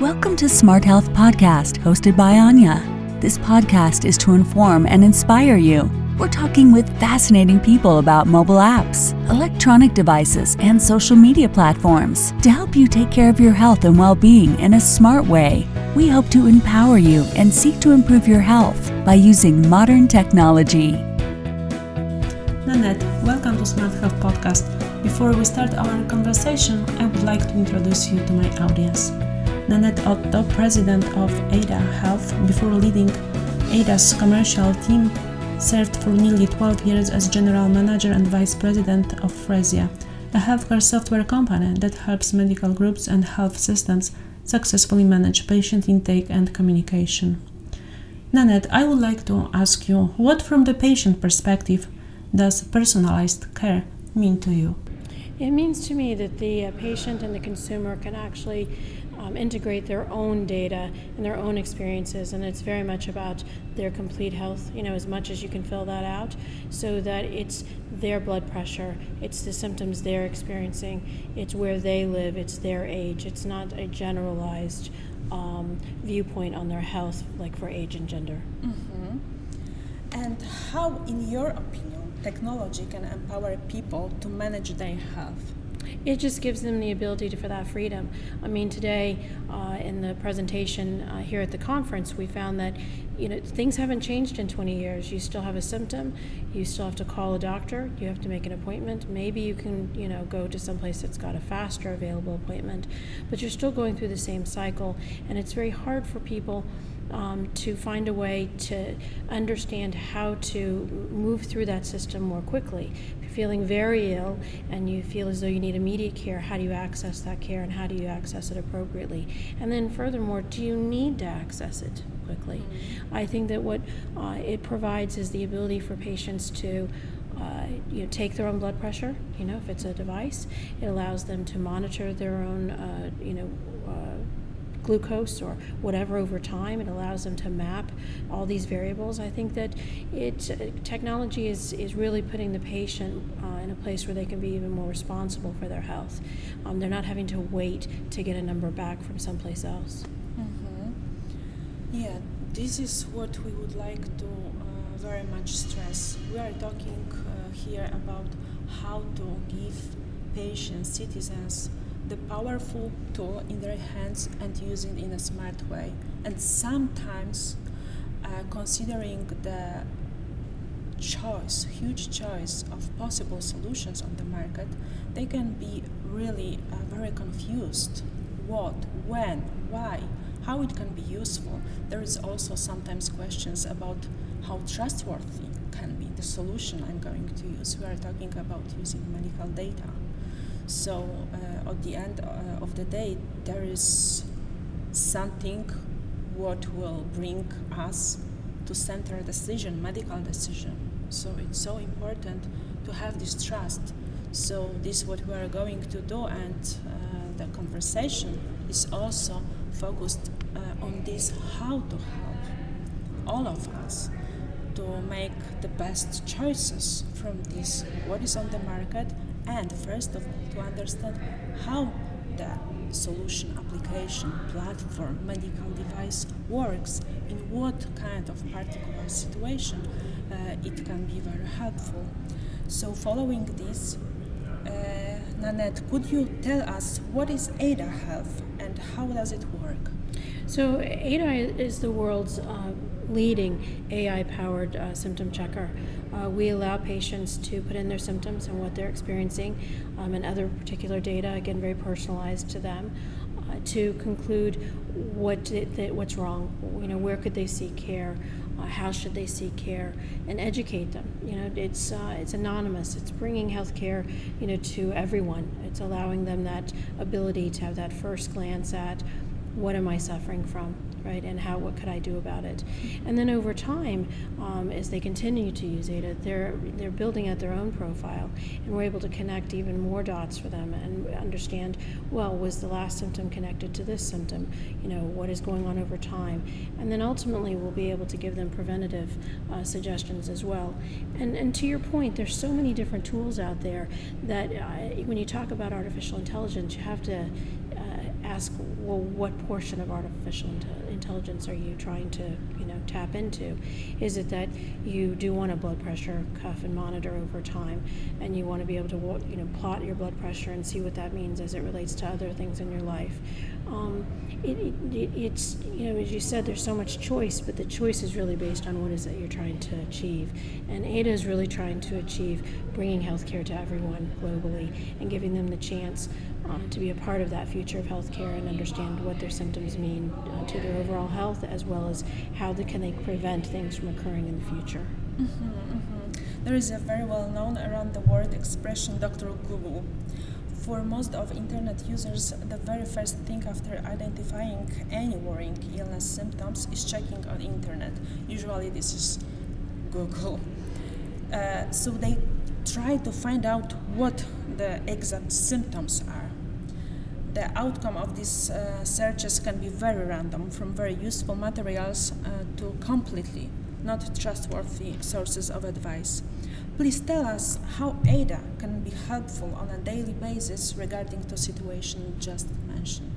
Welcome to Smart Health Podcast, hosted by Anya. This podcast is to inform and inspire you. We're talking with fascinating people about mobile apps, electronic devices, and social media platforms to help you take care of your health and well being in a smart way. We hope to empower you and seek to improve your health by using modern technology. Nanette, welcome to Smart Health Podcast. Before we start our conversation, I would like to introduce you to my audience. Nanette Otto, president of Ada Health, before leading Ada's commercial team, served for nearly 12 years as general manager and vice president of Phreesia, a healthcare software company that helps medical groups and health systems successfully manage patient intake and communication. Nanette, I would like to ask you what, from the patient perspective, does personalized care mean to you? It means to me that the uh, patient and the consumer can actually um, integrate their own data and their own experiences, and it's very much about their complete health, you know, as much as you can fill that out, so that it's their blood pressure, it's the symptoms they're experiencing, it's where they live, it's their age, it's not a generalized um, viewpoint on their health, like for age and gender. Mm-hmm. And how, in your opinion, technology can empower people to manage their health? It just gives them the ability to, for that freedom. I mean, today uh, in the presentation uh, here at the conference, we found that you know things haven't changed in 20 years. You still have a symptom, you still have to call a doctor, you have to make an appointment. Maybe you can you know go to someplace that's got a faster available appointment, but you're still going through the same cycle, and it's very hard for people um, to find a way to understand how to move through that system more quickly. If you're feeling very ill and you feel as though you need immediate care, how do you access that care and how do you access it appropriately? And then, furthermore, do you need to access it quickly? Mm-hmm. I think that what uh, it provides is the ability for patients to uh, you know, take their own blood pressure. You know, if it's a device, it allows them to monitor their own, uh, you know, uh, glucose or whatever over time. It allows them to map all these variables. I think that it technology is, is really putting the patient uh, in a place where they can be even more responsible for their health. Um, they're not having to wait to get a number back from someplace else. Mm-hmm. Yeah, this is what we would like to uh, very much stress. We are talking uh, here about how to give patients, citizens, the powerful tool in their hands and using in a smart way. And sometimes, uh, considering the choice, huge choice of possible solutions on the market, they can be really uh, very confused. What, when, why, how it can be useful. There is also sometimes questions about how trustworthy can be the solution I'm going to use. We are talking about using medical data. So uh, at the end uh, of the day, there is something what will bring us to center decision, medical decision. So it's so important to have this trust. So this is what we are going to do, and uh, the conversation is also focused uh, on this: how to help all of us to make the best choices from this what is on the market and first of all to understand how the solution application platform medical device works in what kind of particular situation uh, it can be very helpful so following this uh, Nanette, could you tell us what is Ada Health and how does it work? So Ada is the world's uh, leading AI-powered uh, symptom checker. Uh, we allow patients to put in their symptoms and what they're experiencing um, and other particular data, again, very personalized to them, uh, to conclude what it, what's wrong. You know, where could they seek care? Uh, how should they seek care? And educate them. You know, it's uh, it's anonymous. It's bringing healthcare, you know, to everyone. It's allowing them that ability to have that first glance at what am I suffering from? Right? And how what could I do about it? And then over time, um, as they continue to use Ada, they're they're building out their own profile, and we're able to connect even more dots for them and understand. Well, was the last symptom connected to this symptom? You know, what is going on over time? And then ultimately, we'll be able to give them preventative uh, suggestions as well. And and to your point, there's so many different tools out there that uh, when you talk about artificial intelligence, you have to ask, well, what portion of artificial intelligence are you trying to, you know, tap into? Is it that you do want a blood pressure cuff and monitor over time, and you want to be able to, you know, plot your blood pressure and see what that means as it relates to other things in your life? Um, it, it, it's, you know, as you said, there's so much choice, but the choice is really based on what is it you're trying to achieve. And ADA is really trying to achieve bringing healthcare to everyone globally and giving them the chance uh, to be a part of that future of healthcare and understand what their symptoms mean uh, to their overall health, as well as how they, can they prevent things from occurring in the future. Mm-hmm, mm-hmm. There is a very well known around the world expression, Dr. Google. For most of internet users, the very first thing after identifying any worrying illness symptoms is checking on internet. Usually, this is Google. Uh, so they try to find out what the exact symptoms are the outcome of these uh, searches can be very random, from very useful materials uh, to completely not trustworthy sources of advice. Please tell us how ADA can be helpful on a daily basis regarding the situation just mentioned.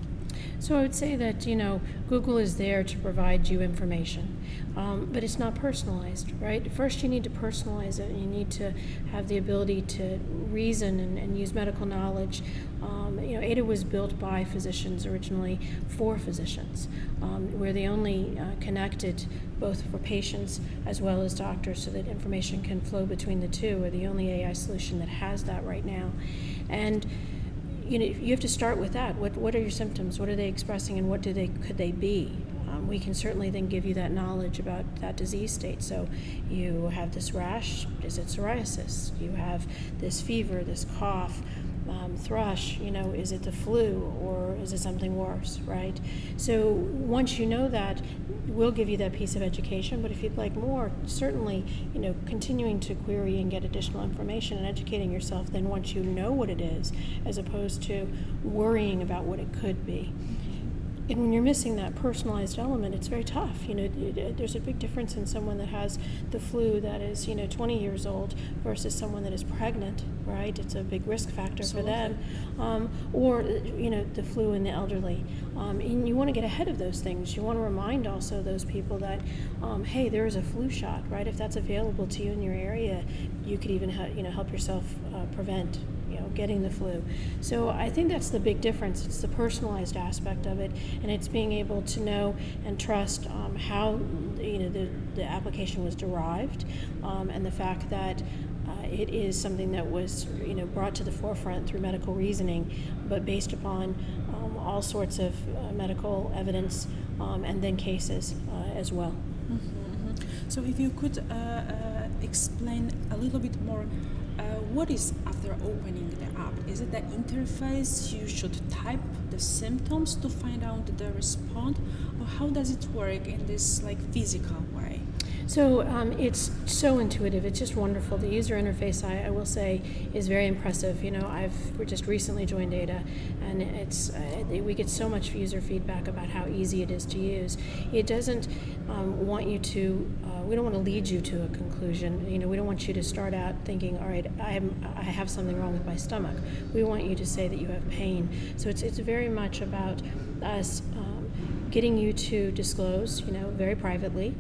So I would say that you know Google is there to provide you information, um, but it's not personalized, right? First, you need to personalize it. You need to have the ability to reason and, and use medical knowledge. Um, you know, ADA was built by physicians originally for physicians. Um, we're the only uh, connected both for patients as well as doctors, so that information can flow between the two. We're the only AI solution that has that right now, and you know, you have to start with that. What, what are your symptoms? What are they expressing, and what do they could they be? Um, we can certainly then give you that knowledge about that disease state. So, you have this rash. Is it psoriasis? You have this fever, this cough um, thrush, you know, is it the flu or is it something worse, right? So once you know that, we'll give you that piece of education. But if you'd like more, certainly, you know, continuing to query and get additional information and educating yourself. Then once you know what it is, as opposed to worrying about what it could be and when you're missing that personalized element, it's very tough. You know, it, it, there's a big difference in someone that has the flu that is, you know, 20 years old versus someone that is pregnant, right? It's a big risk factor Absolutely. for them. Um, or, you know, the flu in the elderly. Um, and you want to get ahead of those things. You want to remind also those people that, um, hey, there is a flu shot, right? If that's available to you in your area, you could even, ha- you know, help yourself uh, prevent getting the flu. So I think that's the big difference. It's the personalized aspect of it, and it's being able to know and trust um, how you know the, the application was derived, um, and the fact that uh, it is something that was you know brought to the forefront through medical reasoning, but based upon um, all sorts of uh, medical evidence um, and then cases uh, as well. Mm-hmm, mm-hmm. So if you could uh, uh, explain a little bit more what is after opening the app? Is it the interface you should type the symptoms to find out the response, or how does it work in this like physical? So um, it's so intuitive. It's just wonderful. The user interface, I, I, will say, is very impressive. You know, I've just recently joined ADA, and it's uh, we get so much user feedback about how easy it is to use. It doesn't um, want you to. Uh, we don't want to lead you to a conclusion. You know, we don't want you to start out thinking, all right, I am, I have something wrong with my stomach. We want you to say that you have pain. So it's it's very much about us. Um, getting you to disclose, you know, very privately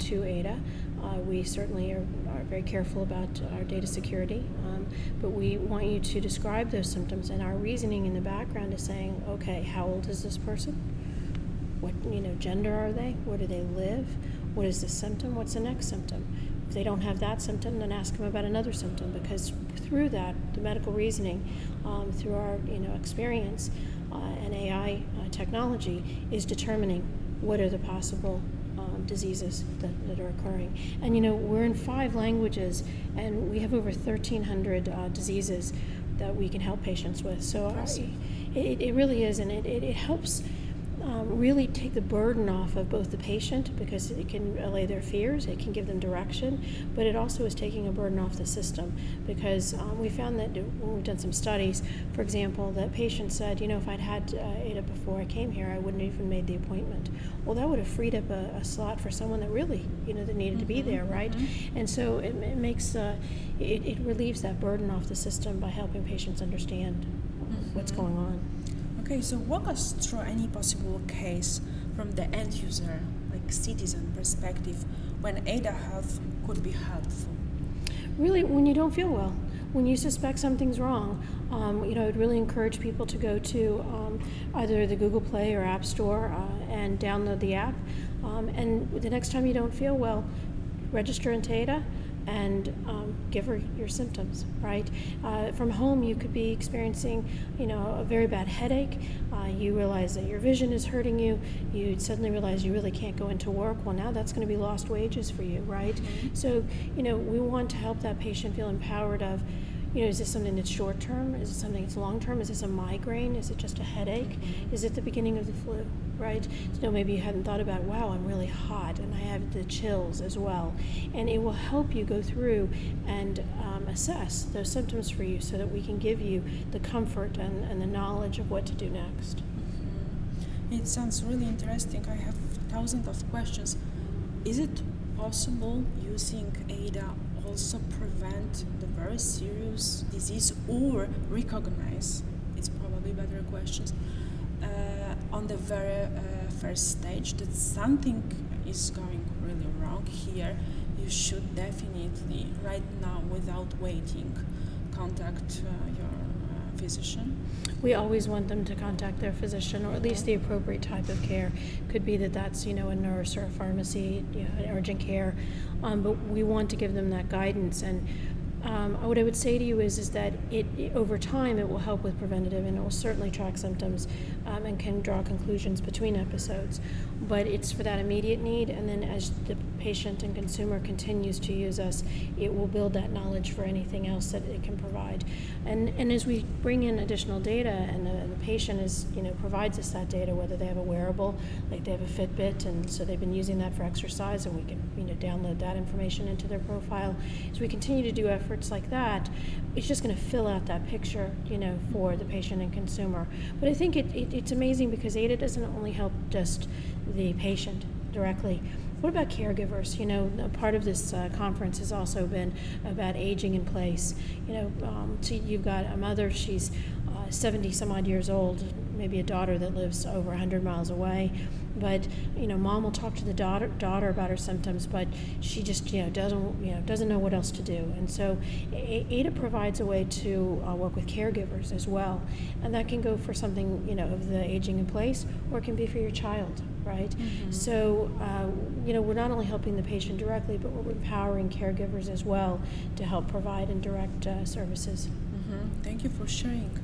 to ADA. Uh, we certainly are, are, very careful about our data security, um, but we want you to describe those symptoms. And our reasoning in the background is saying, okay, how old is this person? What you know, gender are they? Where do they live? What is the symptom? What's the next symptom? If they don't have that symptom, then ask them about another symptom because through that, the medical reasoning, um, through our you know experience uh, and AI uh, technology, is determining what are the possible diseases that, that, are occurring. And you know, we're in five languages, and we have over 1,300 uh, diseases that we can help patients with. So I, it, it really is, and it, it, it helps um, really take the burden off of both the patient because it can allay their fears, it can give them direction, but it also is taking a burden off the system because um, we found that when we've done some studies, for example, that patients said, you know, if I'd had uh, ADA before I came here, I wouldn't have even made the appointment. Well, that would have freed up a, a slot for someone that really, you know, that needed mm-hmm, to be mm-hmm, there, right? Mm-hmm. And so it, it makes, uh, it, it relieves that burden off the system by helping patients understand mm-hmm. what's going on. Okay, so walk us through any possible case from the end user, like citizen perspective, when Ada Health could be helpful. Really, when you don't feel well, when you suspect something's wrong, um, you know, I'd really encourage people to go to um, either the Google Play or App Store uh, and download the app. Um, and the next time you don't feel well, register in Ada and um, give her your symptoms, right? Uh, from home, you could be experiencing, you know, a very bad headache. Uh, you realize that your vision is hurting you. You suddenly realize you really can't go into work. Well, now that's going to be lost wages for you, right? Mm-hmm. So, you know, we want to help that patient feel empowered of, you know, is this something that's short term? Is it something that's long term? Is this a migraine? Is it just a headache? Mm-hmm. Is it the beginning of the flu? Right? So maybe you hadn't thought about, wow, I'm really hot and I have the chills as well. And it will help you go through and um, assess those symptoms for you so that we can give you the comfort and, and the knowledge of what to do next. Mm-hmm. It sounds really interesting. I have thousands of questions. Is it possible using ADA also prevent the very serious disease or recognize it's probably better questions uh, on the very uh, first stage that something is going really wrong here you should definitely right now without waiting contact uh, your physician? We always want them to contact their physician or at least the appropriate type of care. Could be that that's you know a nurse or a pharmacy, you know, urgent care, um, but we want to give them that guidance and um, what I would say to you is, is that it, it, over time it will help with preventative and it will certainly track symptoms um, and can draw conclusions between episodes. But it's for that immediate need, and then as the patient and consumer continues to use us, it will build that knowledge for anything else that it can provide. And and as we bring in additional data, and the, the patient is you know provides us that data, whether they have a wearable, like they have a Fitbit, and so they've been using that for exercise, and we can you know download that information into their profile. As we continue to do efforts efforts like that, it's just going to fill out that picture, you know, for the patient and consumer. But I think it, it, it's amazing because ADA doesn't only help just the patient directly. What about caregivers? You know, part of this uh, conference has also been about aging in place. You know, um, so you've got a mother, she's uh, 70 some odd years old, maybe a daughter that lives over 100 miles away but you know mom will talk to the daughter daughter about her symptoms but she just you know doesn't you know doesn't know what else to do. And so ada provides a way to uh, work with caregivers as well. And that can go for something you know of the aging in place or it can be for your child right? Mm-hmm. so uh, you know we're not only helping the patient directly but we're empowering caregivers as well to help provide and direct uh, services. Mm-hmm. thank you for sharing.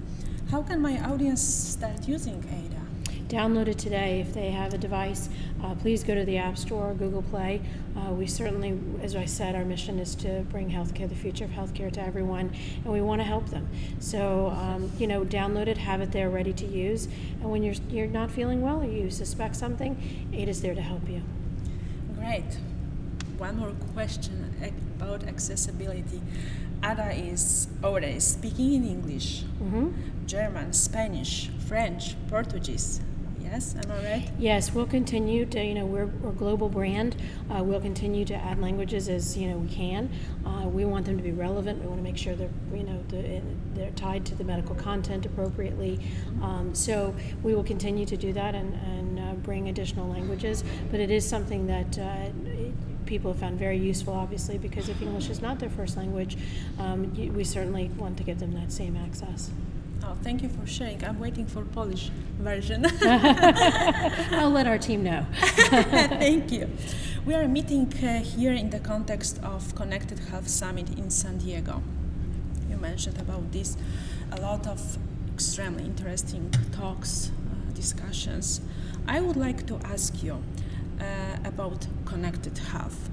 How can my audience start using ada download it today. If they have a device, uh, please go to the App Store or Google Play. Uh, we certainly, as I said, our mission is to bring healthcare, the future of healthcare, to everyone, and we want to help them. So, um, you know, download it, have it there ready to use, and when you're you're not feeling well or you suspect something, is there to help you. Great. One more question about accessibility. Ada is already speaking in English, mm-hmm. German, Spanish, French, Portuguese, Yes, am I right? Yes, we'll continue to, you know, we're, we're a global brand. Uh, we'll continue to add languages as, you know, we can. Uh, we want them to be relevant. We want to make sure they're, you know, the, they're tied to the medical content appropriately. Um, so we will continue to do that and, and uh, bring additional languages. But it is something that uh, people have found very useful, obviously, because if English is not their first language, um, we certainly want to give them that same access. Oh, thank you for sharing. I'm waiting for Polish version. I'll let our team know. thank you. We are meeting uh, here in the context of Connected Health Summit in San Diego. You mentioned about this a lot of extremely interesting talks, uh, discussions. I would like to ask you uh, about connected health.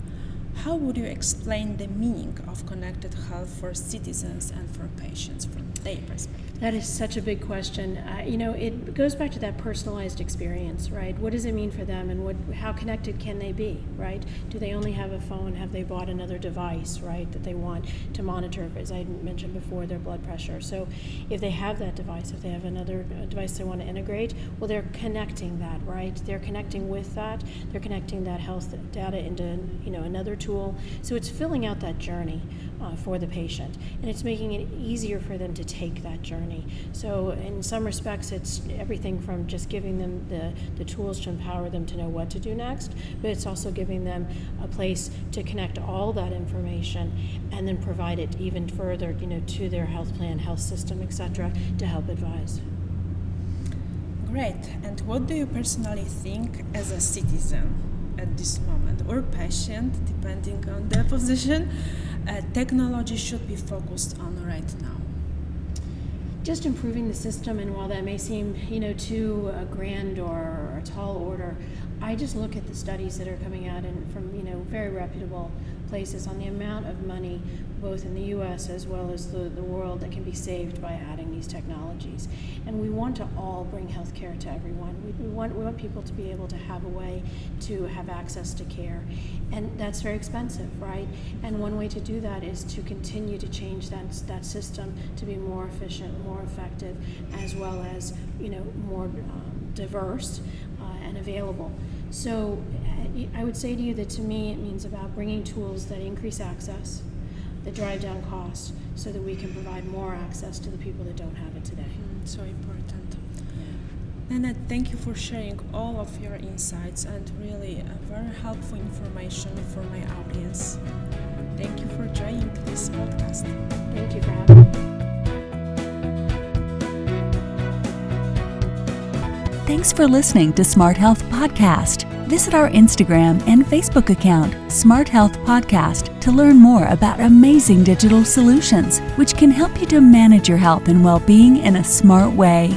How would you explain the meaning of connected health for citizens and for patients from their perspective? That is such a big question. Uh, you know, it goes back to that personalized experience, right? What does it mean for them, and what, how connected can they be, right? Do they only have a phone? Have they bought another device, right, that they want to monitor, as I mentioned before, their blood pressure? So, if they have that device, if they have another device they want to integrate, well, they're connecting that, right? They're connecting with that. They're connecting that health data into, you know, another tool. So it's filling out that journey uh, for the patient, and it's making it easier for them to take that journey. So, in some respects, it's everything from just giving them the, the tools to empower them to know what to do next, but it's also giving them a place to connect all that information and then provide it even further, you know, to their health plan, health system, etc., to help advise. Great. And what do you personally think as a citizen at this moment or patient, depending on the position? uh, technology should be focused on right now? Just improving the system, and while that may seem, you know, too uh, grand or a tall order, I just look at the studies that are coming out and from, you know, very reputable places on the amount of money, both in the US as well as the, the world, that can be saved by adding these technologies. And we want to all bring healthcare to everyone. We, we, want, we want people to be able to have a way to have access to care. And that's very expensive, right? And one way to do that is to continue to change that, that system to be more efficient, more effective, as well as, you know, more um, diverse and available. So I would say to you that to me it means about bringing tools that increase access, that drive down costs, so that we can provide more access to the people that don't have it today. Mm, so important. Nana, thank you for sharing all of your insights and really very helpful information for my audience. Thank you for joining this podcast. Thanks for listening to Smart Health Podcast. Visit our Instagram and Facebook account, Smart Health Podcast, to learn more about amazing digital solutions which can help you to manage your health and well being in a smart way.